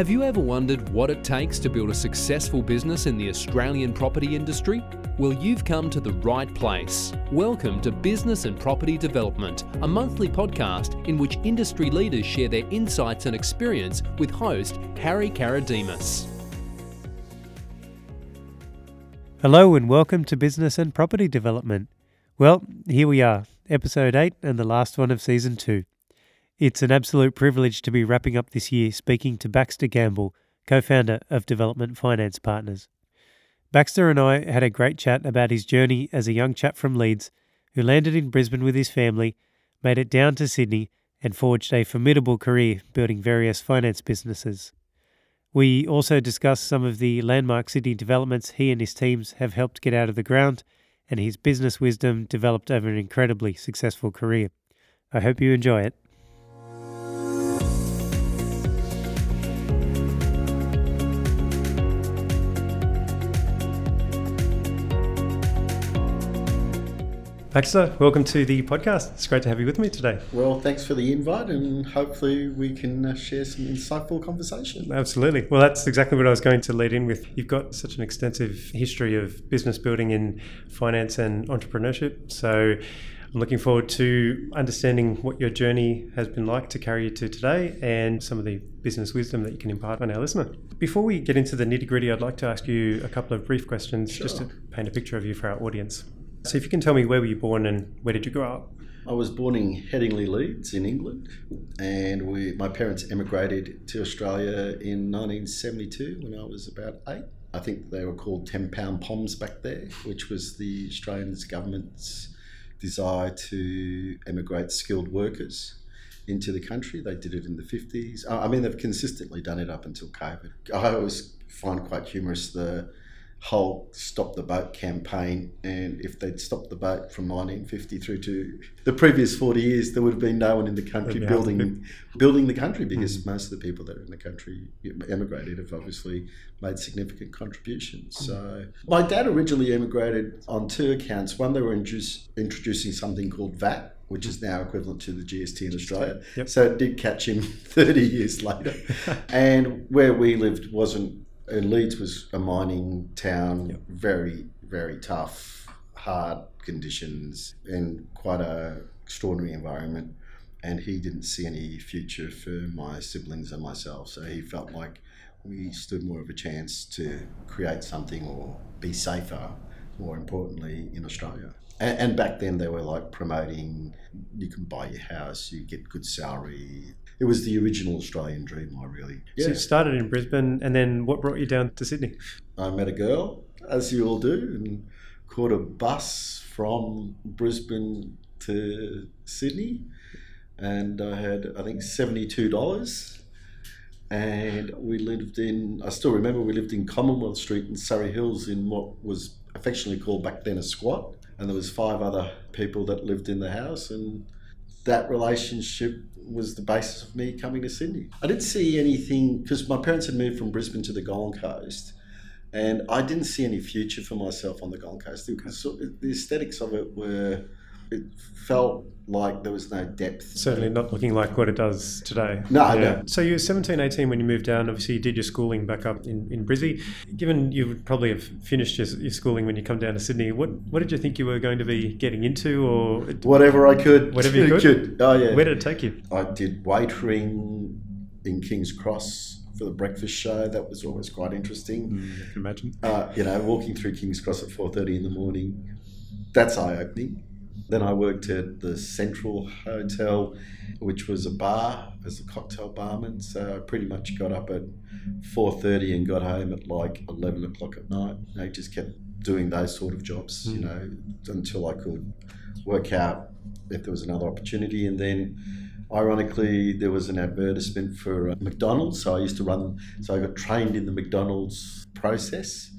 Have you ever wondered what it takes to build a successful business in the Australian property industry? Well, you've come to the right place. Welcome to Business and Property Development, a monthly podcast in which industry leaders share their insights and experience with host Harry Karadimas. Hello and welcome to Business and Property Development. Well, here we are, episode 8 and the last one of season 2. It's an absolute privilege to be wrapping up this year speaking to Baxter Gamble, co founder of Development Finance Partners. Baxter and I had a great chat about his journey as a young chap from Leeds who landed in Brisbane with his family, made it down to Sydney, and forged a formidable career building various finance businesses. We also discussed some of the landmark Sydney developments he and his teams have helped get out of the ground and his business wisdom developed over an incredibly successful career. I hope you enjoy it. Baxter, welcome to the podcast. It's great to have you with me today. Well, thanks for the invite, and hopefully we can uh, share some insightful conversation. Absolutely. Well, that's exactly what I was going to lead in with. You've got such an extensive history of business building in finance and entrepreneurship. So I'm looking forward to understanding what your journey has been like to carry you to today and some of the business wisdom that you can impart on our listener. Before we get into the nitty gritty, I'd like to ask you a couple of brief questions Sure. just to paint a picture of you for our audience. So, if you can tell me where were you born and where did you grow up? I was born in Headingley, Leeds, in England, and we, my parents emigrated to Australia in 1972 when I was about eight. I think they were called 10 pound POMs back there, which was the Australian government's desire to emigrate skilled workers into the country. They did it in the 50s. I I mean, they've consistently done it up until COVID. I always find quite humorous the whole stop the boat campaign and if they'd stopped the boat from 1950 through to the previous 40 years there would have been no one in the country building building the country because most of the people that are in the country emigrated have obviously made significant contributions so my dad originally emigrated on two accounts one they were introduce, introducing something called VAT which is now equivalent to the GST in Australia. Yep. So it did catch him 30 years later. and where we lived wasn't Uh, Leeds was a mining town, Yep. very, very tough, hard conditions, and quite a extraordinary environment. And he didn't see any future for my siblings and myself, so he felt like we stood more of a chance to create something or be safer, more importantly, in Australia. And, and back then they were like promoting you can buy your house, you get good salary. It was the original Australian dream, I really. So, you started in Brisbane, and then what brought you down to Sydney? I met a girl, as you all do, and caught a bus from Brisbane to Sydney. And I had, I think, $72. And we lived in, I still remember we lived in Commonwealth Street in Surry Hills in what was affectionately called back then a squat. And there was five other people that lived in the house. And that relationship was the basis of me coming to Sydney. I didn't see anything, because my parents had moved from Brisbane to the Gold Coast and I didn't see any future for myself on the Gold Coast. Was the aesthetics of it were, it felt like there was no depth. Certainly not looking like what it does today. No, no. So you were 17, 18 when you moved down. Obviously, you did your schooling back up in, in Brizzy. Given you would probably have finished your, your schooling when you come down to Sydney, what, what did you think you were going to be getting into or Whatever I could. Whatever you could? Oh, yeah. where did it take you? I did waitering in King's Cross for the breakfast show. That was always quite interesting. I can imagine. uh, you know, walking through King's Cross at four thirty in the morning, that's eye opening. Then I worked at the Central Hotel, which was a bar as a cocktail barman. So I pretty much got up at four thirty and got home at like eleven o'clock at night. I just kept doing those sort of jobs, you know, until I could work out if there was another opportunity. And then, ironically, there was an advertisement for uh, McDonald's. So I used to run. So I got trained in the McDonald's process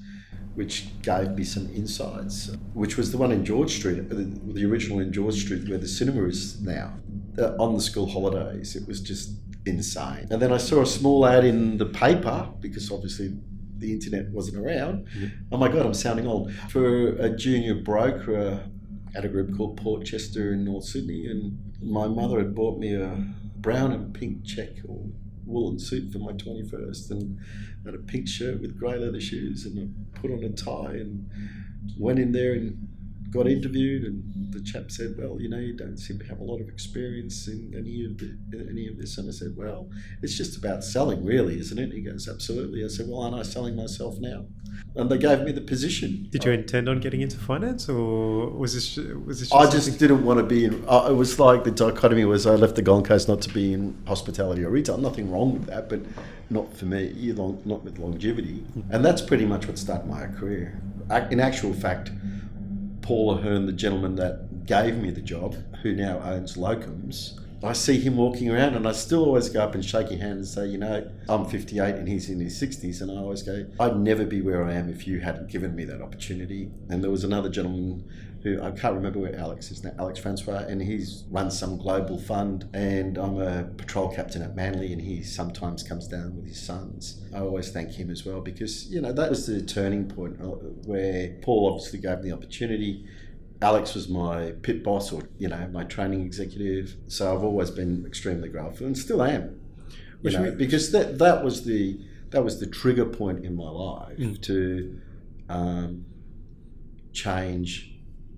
which gave me some insights, which was the one in George Street, the, the original in George Street where the cinema is now. Uh, on the school holidays, it was just insane. And then I saw a small ad in the paper because obviously the internet wasn't around. Oh my God, I'm sounding old. For a junior broker at a group called Portchester in North Sydney, and my mother had bought me a brown and pink check or woolen suit for my 21st and had a pink shirt with grey leather shoes and I put on a tie and went in there and got interviewed and the chap said, well, you know, you don't seem to have a lot of experience in any of the, any of this. And I said, well, it's just about selling, really, isn't it? He goes, absolutely. I said, well, aren't I selling myself now? And they gave me the position. Did you intend on getting into finance, or was this was this? Just I just something? didn't want to be in. Uh, it was like the dichotomy was I left the Gold Coast not to be in hospitality or retail. Nothing wrong with that, but not for me. Not with longevity, mm-hmm. and that's pretty much what started my career. In actual fact Paul Ahern, the gentleman that gave me the job, who now owns Locums, I see him walking around and I still always go up and shake his hand and say, you know, I'm 58 and he's in his 60s. And I always go, I'd never be where I am if you hadn't given me that opportunity. And there was another gentleman who I can't remember where Alex is now, Alex Francois, and he's runs some global fund. And I'm a patrol captain at Manly, and he sometimes comes down with his sons. I always thank him as well because you know that was the turning point uh, where Paul obviously gave me the opportunity. Alex was my pit boss, or you know, my training executive. So I've always been extremely grateful, and still am. You know, because that that was the that was the trigger point in my life mm. to um, change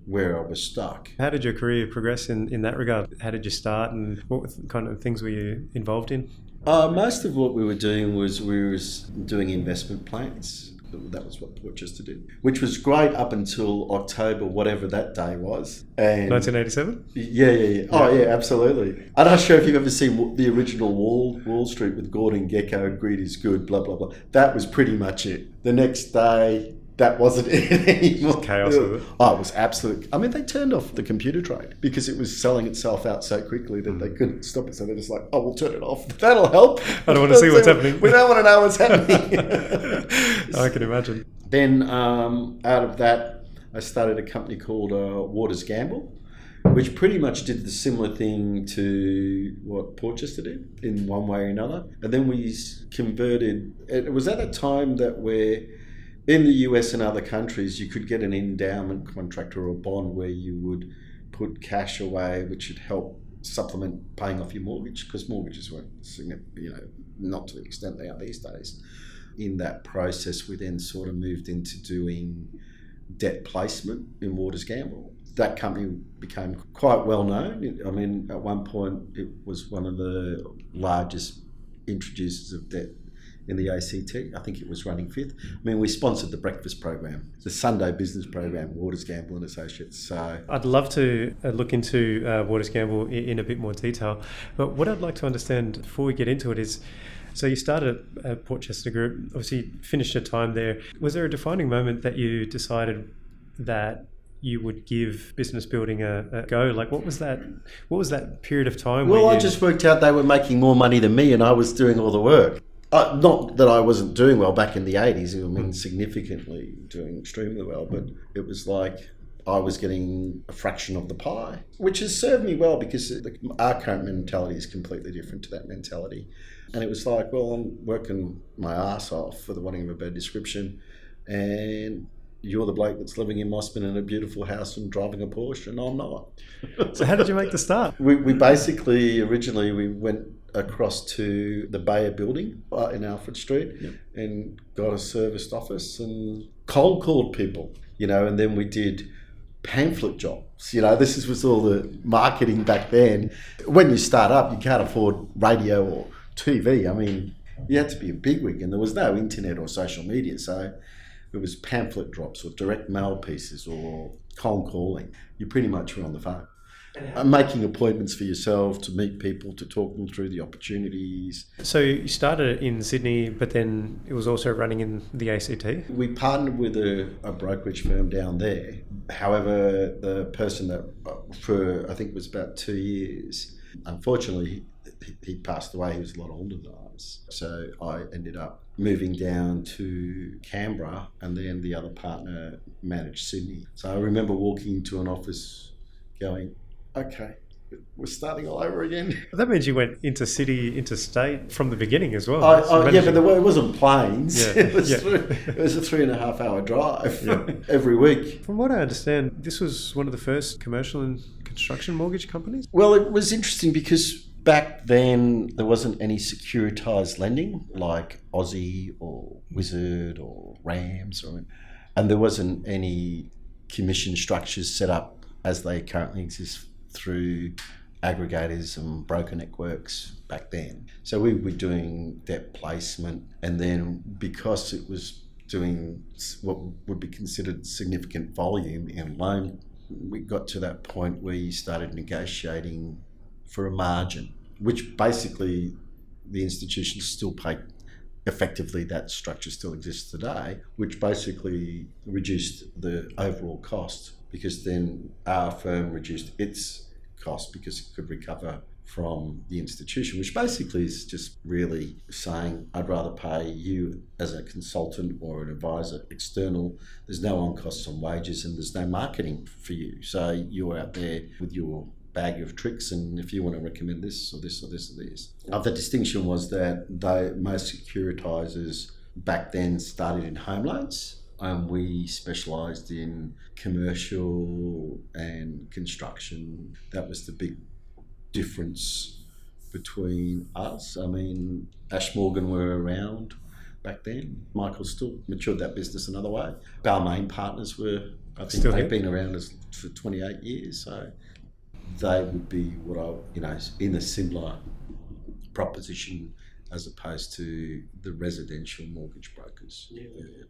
where I was stuck. How did your career progress in, in that regard? How did you start and what kind of things were you involved in? Uh, most of what we were doing was we were doing investment plans. That was what Portchester did, which was great up until October, whatever that day was. And 1987. Yeah, yeah, yeah. Oh, yeah, absolutely. I'm not sure if you've ever seen the original Wall Wall Street with Gordon Gekko. Greed is good. Blah blah blah. That was pretty much it. The next day, that wasn't it anymore. Chaos it. Oh, it was absolute. I mean, they turned off the computer trade because it was selling itself out so quickly that they couldn't stop it. So they're just like, "Oh, we'll turn it off. That'll help." I don't want to see what's happening. We don't want to know what's happening. I can imagine. Then, um, out of that, I started a company called uh, Waters Gamble, which pretty much did the similar thing to what Portchester did in one way or another. And then we converted. It was at a time that where in the US and other countries, you could get an endowment contract or a bond where you would put cash away, which would help supplement paying off your mortgage because mortgages weren't, you know, not to the extent they are these days. In that process, we then sort of moved into doing debt placement in Waters Gamble. That company became quite well known. I mean, at one point, it was one of the largest introducers of debt in the ACT. I think it was running fifth. I mean, we sponsored the breakfast program, the Sunday business program, Waters Gamble and Associates. So I'd love to uh, look into uh, Waters Gamble in a bit more detail. But what I'd like to understand before we get into it is. So you started at Portchester Group, obviously finished your time there. Was there a defining moment that you decided that you would give business building a, a, go? Like, what was that? What was that period of time? Well, I you... just worked out they were making more money than me, and I was doing all the work. Uh, not that I wasn't doing well back in the 80s, I mean, significantly doing extremely well, but it was like I was getting a fraction of the pie, which has served me well because our current mentality is completely different to that mentality. And it was like, well, I'm working my ass off for the wanting of a better description, and you're the bloke that's living in Mosman in a beautiful house and driving a Porsche, and I'm not. so how did you make the start? We, we basically originally we went across to the Bayer building uh, in Alfred Street yep. and got a serviced office and cold called people, you know, and then we did pamphlet jobs. You know, this was all the marketing back then. When you start up, you can't afford radio or TV. I mean, you had to be a bigwig, and there was no internet or social media, so it was pamphlet drops or direct mail pieces or cold calling. You pretty much were on the phone. Uh, making appointments for yourself to meet people to talk them through the opportunities. So you started in Sydney, but then it was also running in the ACT. We partnered with a, a brokerage firm down there. However, the person that for I think it was about two years, unfortunately, he, he passed away. He was a lot older than us, so I ended up moving down to Canberra, and then the other partner managed Sydney. So I remember walking into an office, going okay, we're starting all over again. That means you went into city, into state from the beginning as well. I, I, yeah, but the, it wasn't planes. Yeah. It, was yeah. three, it was a three and a half hour drive yeah. every week. From what I understand, this was one of the first commercial and construction mortgage companies. Well, it was interesting because Back then, there wasn't any securitized lending like Aussie or Wizard or Rams, or, and there wasn't any commission structures set up as they currently exist through aggregators and broker networks back then. So we were doing debt placement, and then because it was doing what would be considered significant volume in loan, we got to that point where you started negotiating for a margin, which basically the institutions still pay. Effectively, that structure still exists today, which basically reduced the overall cost because then our firm reduced its cost because it could recover from the institution, which basically is just really saying, I'd rather pay you as a consultant or an advisor external. There's no on costs on wages and there's no marketing for you. So you're out there with your bag of tricks and if you want to recommend this or this or this or this. Uh, the distinction was that most securitizers back then started in home loans and we specialised in commercial and construction. That was the big difference between us. I mean, Ashe Morgan were around back then. Michael still matured that business another way. Balmain Partners were, I think still they've here. been around as, for 28 years. So they would be what I, you know, in a similar proposition as opposed to the residential mortgage brokers. Yeah. yeah.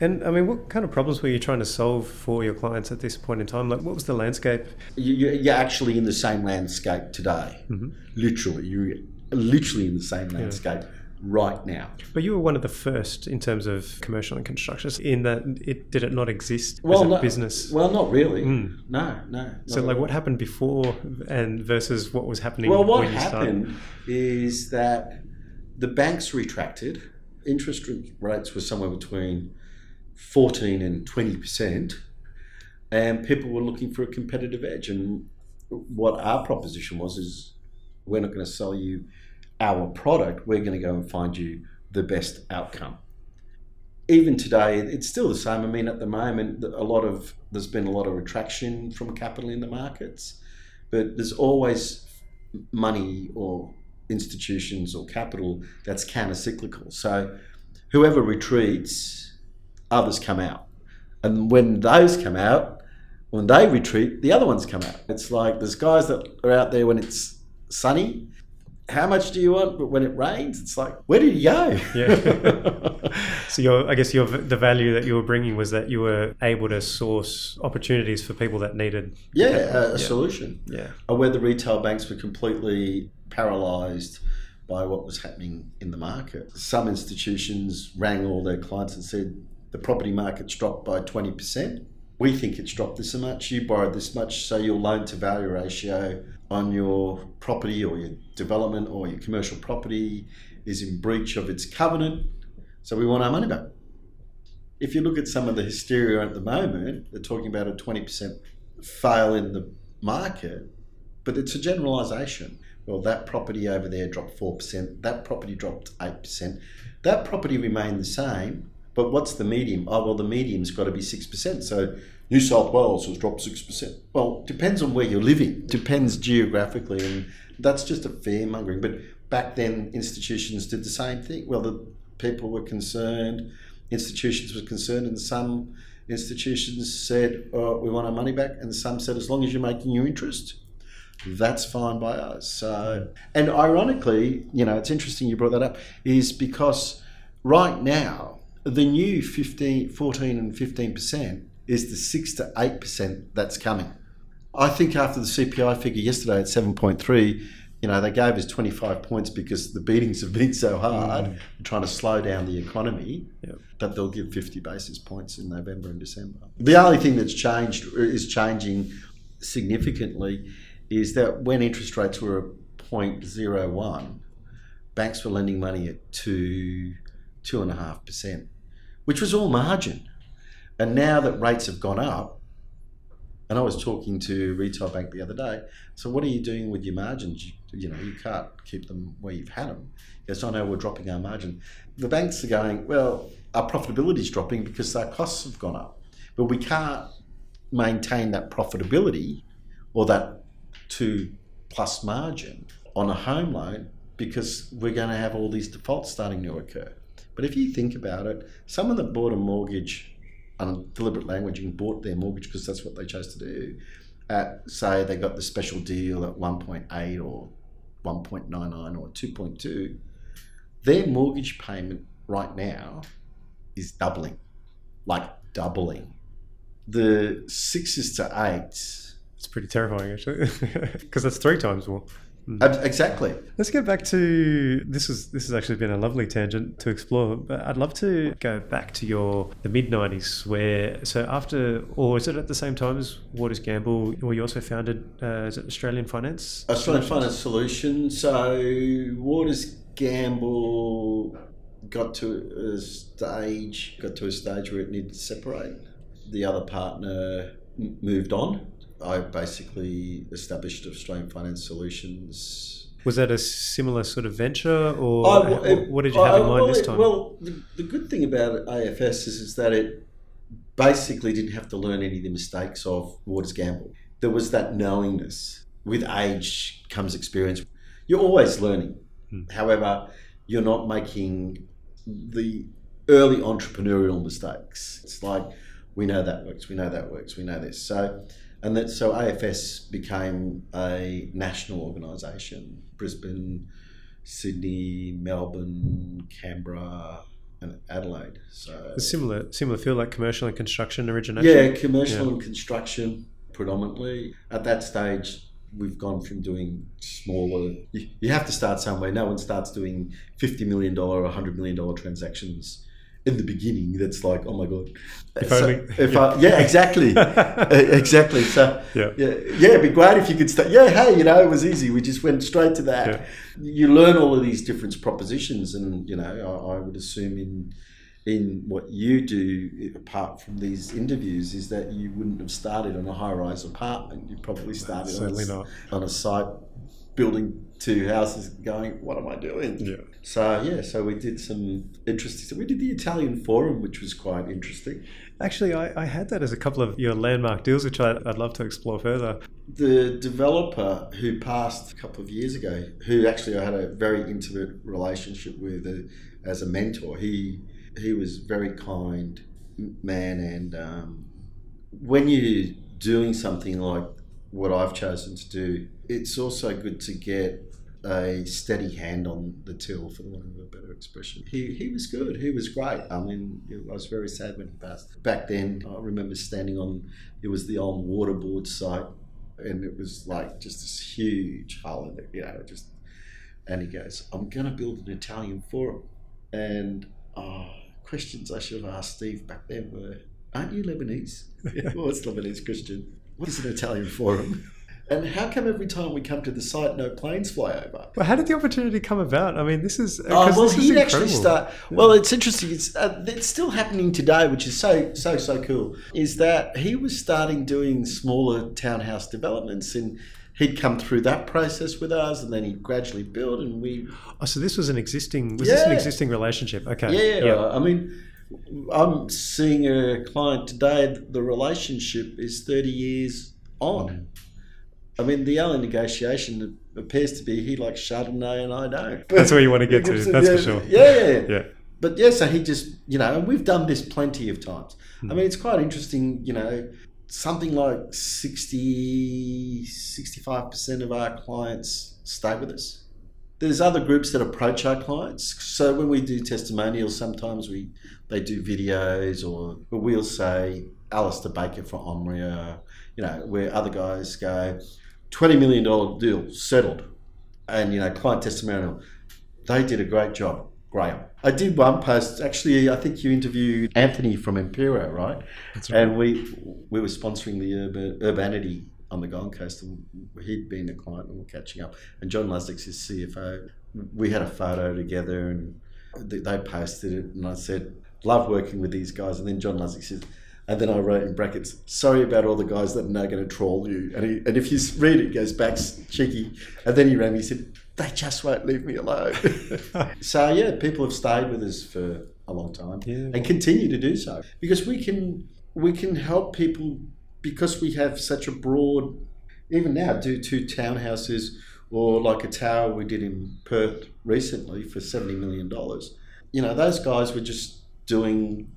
And I mean, what kind of problems were you trying to solve for your clients at this point in time? Like, what was the landscape? You're actually in the same landscape today. Mm-hmm. Literally, you're literally in the same landscape. Yeah. Right now, but you were one of the first in terms of commercial and construction. In that, it did it not exist well, as a no, business? Well, not really. Mm. No, no. So, like, really. what happened before and versus what was happening? Well, what happened is that the banks retracted. Interest rates were somewhere between 14 and 20%, and people were looking for a competitive edge. And what our proposition was is we're not going to sell you our product, we're going to go and find you the best outcome. Even today, it's still the same. I mean, at the moment, a lot of there's been a lot of retraction from capital in the markets, but there's always money or institutions or capital that's counter cyclical. So, whoever retreats others come out. And when those come out, when they retreat, the other ones come out. It's like there's guys that are out there when it's sunny. How much do you want? But when it rains, it's like, where did you go? Yeah. so your, I guess your the value that you were bringing was that you were able to source opportunities for people that needed. Yeah, a, a yeah. solution. Yeah. Uh, where the retail banks were completely paralysed by what was happening in the market. Some institutions rang all their clients and said, the property market's dropped by 20%. We think it's dropped this much, you borrowed this much, so your loan to value ratio on your property or your development or your commercial property is in breach of its covenant, so we want our money back. If you look at some of the hysteria at the moment, they're talking about a 20% fail in the market, but it's a generalisation. Well, that property over there dropped 4%, that property dropped 8%, that property remained the same, but what's the medium? Oh, well, the medium's got to be 6%. So New South Wales has dropped 6%. Well, depends on where you're living, depends geographically. And that's just a fear mongering. But back then, institutions did the same thing. Well, the people were concerned, institutions were concerned, and some institutions said, oh, we want our money back. And some said, as long as you're making your interest, that's fine by us. So, and ironically, you know, it's interesting you brought that up, is because right now, the new 15, 14 and 15% is the 6 to 8% that's coming. I think after the CPI figure yesterday at 7.3, you know, they gave us 25 points because the beatings have been so hard, mm. trying to slow down the economy, yep. that they'll give 50 basis points in November and December. The only thing that's changed, is changing significantly, is that when interest rates were at 0.01, banks were lending money at 2, 2.5% which was all margin. And now that rates have gone up, and I was talking to retail bank the other day. So what are you doing with your margins? You, you know, you can't keep them where you've had them. Yes, I know we're dropping our margin. The banks are going, well, our profitability is dropping because our costs have gone up, but we can't maintain that profitability or that two plus margin on a home loan because we're going to have all these defaults starting to occur. But if you think about it, someone that bought a mortgage on deliberate language and bought their mortgage because that's what they chose to do, at say they got the special deal at 1.8 or 1.99 or 2.2, their mortgage payment right now is doubling, like doubling. The sixes to eights. It's pretty terrifying, actually, because that's three times more. Ab- Exactly. Let's get back to this. Is this has actually been a lovely tangent to explore, but I'd love to go back to your the mid '90s, where so after, or is it at the same time as Waters Gamble, or you also founded uh, is it Australian Finance? Australian Finance Solutions. So Waters Gamble got to a stage, got to a stage where it needed to separate. The other partner moved on. I basically established Australian Finance Solutions. Was that a similar sort of venture, or I- what, what did you have in mind well, this time? Well, the, the good thing about AFS is, is that it basically didn't have to learn any of the mistakes of Waters Gamble. There was that knowingness. With age comes experience. You're always learning. Hmm. However, you're not making the early entrepreneurial mistakes. It's like we know that works, we know that works, we know this. So and that so AFS became a national organisation. Brisbane, Sydney, Melbourne, Canberra, and Adelaide. So a similar similar feel like commercial and construction origination. yeah, commercial Yeah. and construction predominantly. At that stage, we've gone from doing smaller. You, you have to start somewhere. No one starts doing fifty million dollar or hundred million dollar transactions in the beginning. That's like, oh my god. If So- only- if yeah. I, yeah, exactly, exactly. So Yeah. yeah, yeah, it'd be great if you could start. Yeah, hey, you know, it was easy. We just went straight to that. Yeah. You learn all of these different propositions, and you know, I, I would assume in in what you do, apart from these interviews, is that you wouldn't have started on a high-rise apartment. You probably started on a, Certainly not. on a site building two houses, going, "What am I doing?" Yeah. So yeah, so we did some interesting. So we did the Italian Forum, which was quite interesting. Actually, I, I had that as a couple of your landmark deals, which I, I'd love to explore further. the developer who passed a couple of years ago, who actually I had a very intimate relationship with uh, as a mentor, he he was very kind man, and um, when you're doing something like what I've chosen to do, it's also good to get a steady hand on the till, for the want of a better expression. He, he was good. He was great. I mean, I was very sad when he passed. Back then, I remember standing on, it was the old waterboard site, and it was like just this huge hull it, you know, just. And he goes, I'm going to build an Italian forum. And oh, questions I should have asked Steve back then were, aren't you Lebanese? What's Lebanese Christian? What is an Italian forum? And how come every time we come to the site, no planes fly over? Well, how did the opportunity come about? I mean, this is. Oh, well, this he'd actually start. Well, it's interesting. It's uh, it's still happening today, which is so so so cool. Is that he was starting doing smaller townhouse developments, and he'd come through that process with us, and then he'd gradually build, and we Oh, so this was an existing. Was this an existing relationship? Okay. Yeah, Yeah. I mean, I'm seeing a client today. The relationship is 30 years on. I mean, the only negotiation appears to be he likes Chardonnay and I don't. That's where you want to get to. That's for sure. Yeah. Yeah. But yeah, so he just, you know, and we've done this plenty of times. Hmm. I mean, it's quite interesting, you know, something like 60, 65% of our clients stay with us. There's other groups that approach our clients. So when we do testimonials, sometimes we they do videos or we'll say Alistair Baker for Omria, you know, where other guys go, $20 million deal settled. And, you know, client testimonial, they did a great job. Graham. I did one post. Actually, I think you interviewed Anthony from Impero, right? That's And we we were sponsoring the urban, urbanity on the Gold Coast, and he'd been a client, and we we're catching up. And John Lusdick's his CFO. We had a photo together, and they they posted it, and I said, "Love working with these guys." And then John Lusdick says. And then I wrote in brackets, sorry about all the guys that are now going to troll you. And, he, and if you read it, it goes back cheeky. And then he rang me, he said, they just won't leave me alone. so, yeah, people have stayed with us for a long time Yeah. and continue to do so because we can we can help people because we have such a broad even now do two townhouses or like a tower we did in Perth recently for $70 million. You know, those guys were just doing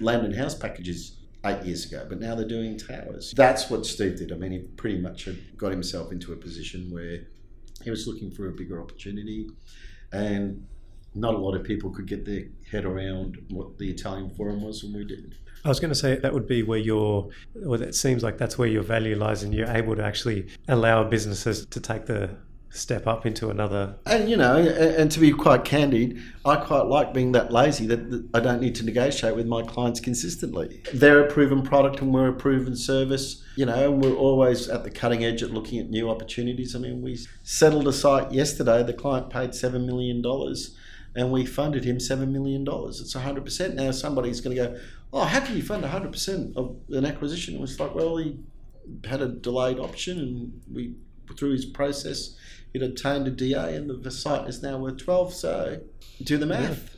land and house packages eight years ago, but now they're doing towers. That's what Steve did. I mean, he pretty much got himself into a position where he was looking for a bigger opportunity, and not a lot of people could get their head around what the Italian Forum was, and we did. I was going to say that would be where your, well, it seems like that's where your value lies, and you're able to actually allow businesses to take the step up into another. And you know, and, to be quite candid, I quite like being that lazy that, that, I don't need to negotiate with my clients consistently. They're a proven product and we're a proven service. You know, and we're always at the cutting edge at looking at new opportunities. I mean, we settled a site yesterday. The client paid seven million dollars. And we funded him $7 million. It's 100%. Now, somebody's going to go, Oh, how can you fund 100% of an acquisition? It was like, Well, he had a delayed option and we, through his process, it obtained a DA and the site is now worth 12. So do the math.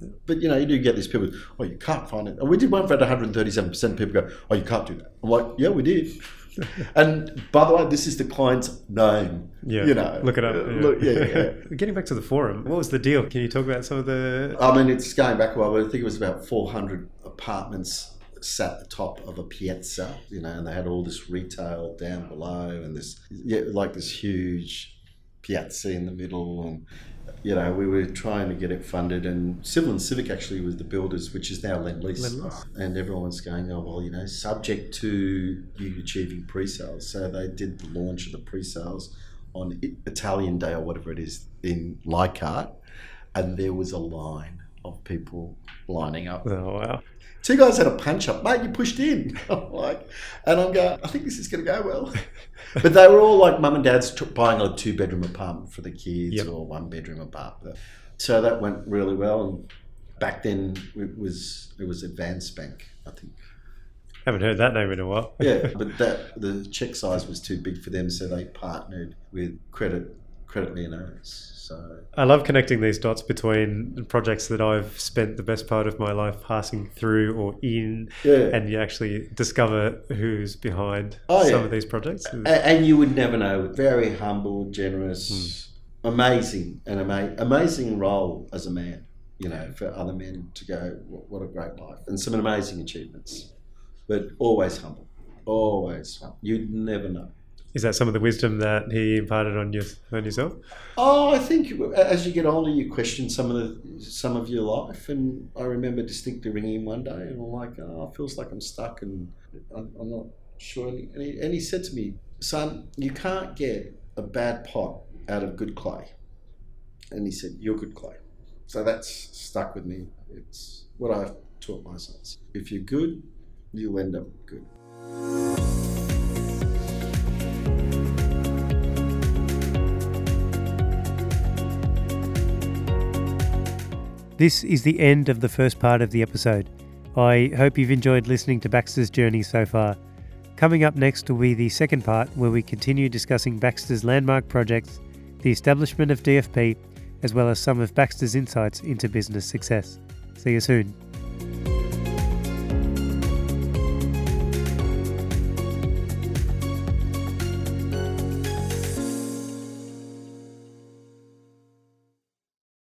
Yeah. But you know, you do get these people, oh, you can't find it. And we did one for 137%. People go, oh, you can't do that. I'm like, yeah, we did. and by the way, this is the client's name. Yeah, you know, look it up. Uh, yeah. Look, yeah, yeah. Getting back to the forum, what was the deal? Can you talk about some of the? I mean, it's going back a while, but I think it was about 400 apartments sat at the top of a piazza, you know, and they had all this retail down below and this, yeah, like this huge piazza in the middle and you know, we were trying to get it funded, and Civil and Civic actually was the builders, which is now Lendlease. Ah. And everyone's going, oh, well, you know, subject to you achieving pre sales. So they did the launch of the pre sales on Italian Day or whatever it is in Leichhardt, and there was a line of people lining up. Oh, wow. Two guys had a punch up, mate. You pushed in. I'm like, and I'm going. I think this is going to go well. but they were all like mum and dad's t- buying a two bedroom apartment for the kids yep. or one bedroom apartment. So that went really well. And back then it was it was Advance Bank, I think. Haven't heard that name in a while. yeah, but that the check size was too big for them, so they partnered with Credit Credit Leonardo's. So I love connecting these dots between projects that I've spent the best part of my life passing through or in, yeah. and you actually discover who's behind oh, some yeah. of these projects. And you would never know. Very humble, generous, mm. amazing, and ama- amazing role as a man. You know, for other men to go, what a great life, and some amazing achievements, but always humble, always. You'd never know. Is that some of the wisdom that he imparted on you on yourself? Oh, I think as you get older, you question some of the some of your life. And I remember distinctly ringing him one day, and I'm like, "Oh, it feels like I'm stuck, and I'm, not sure." And he, and he said to me, "Son, you can't get a bad pot out of good clay." And he said, "You're good clay." So that's stuck with me. It's what I've taught my sons. If you're good, you'll end up good. This is the end of the first part of the episode. I hope you've enjoyed listening to Baxter's journey so far. Coming up next will be the second part where we continue discussing Baxter's landmark projects, the establishment of DFP, as well as some of Baxter's insights into business success. See you soon.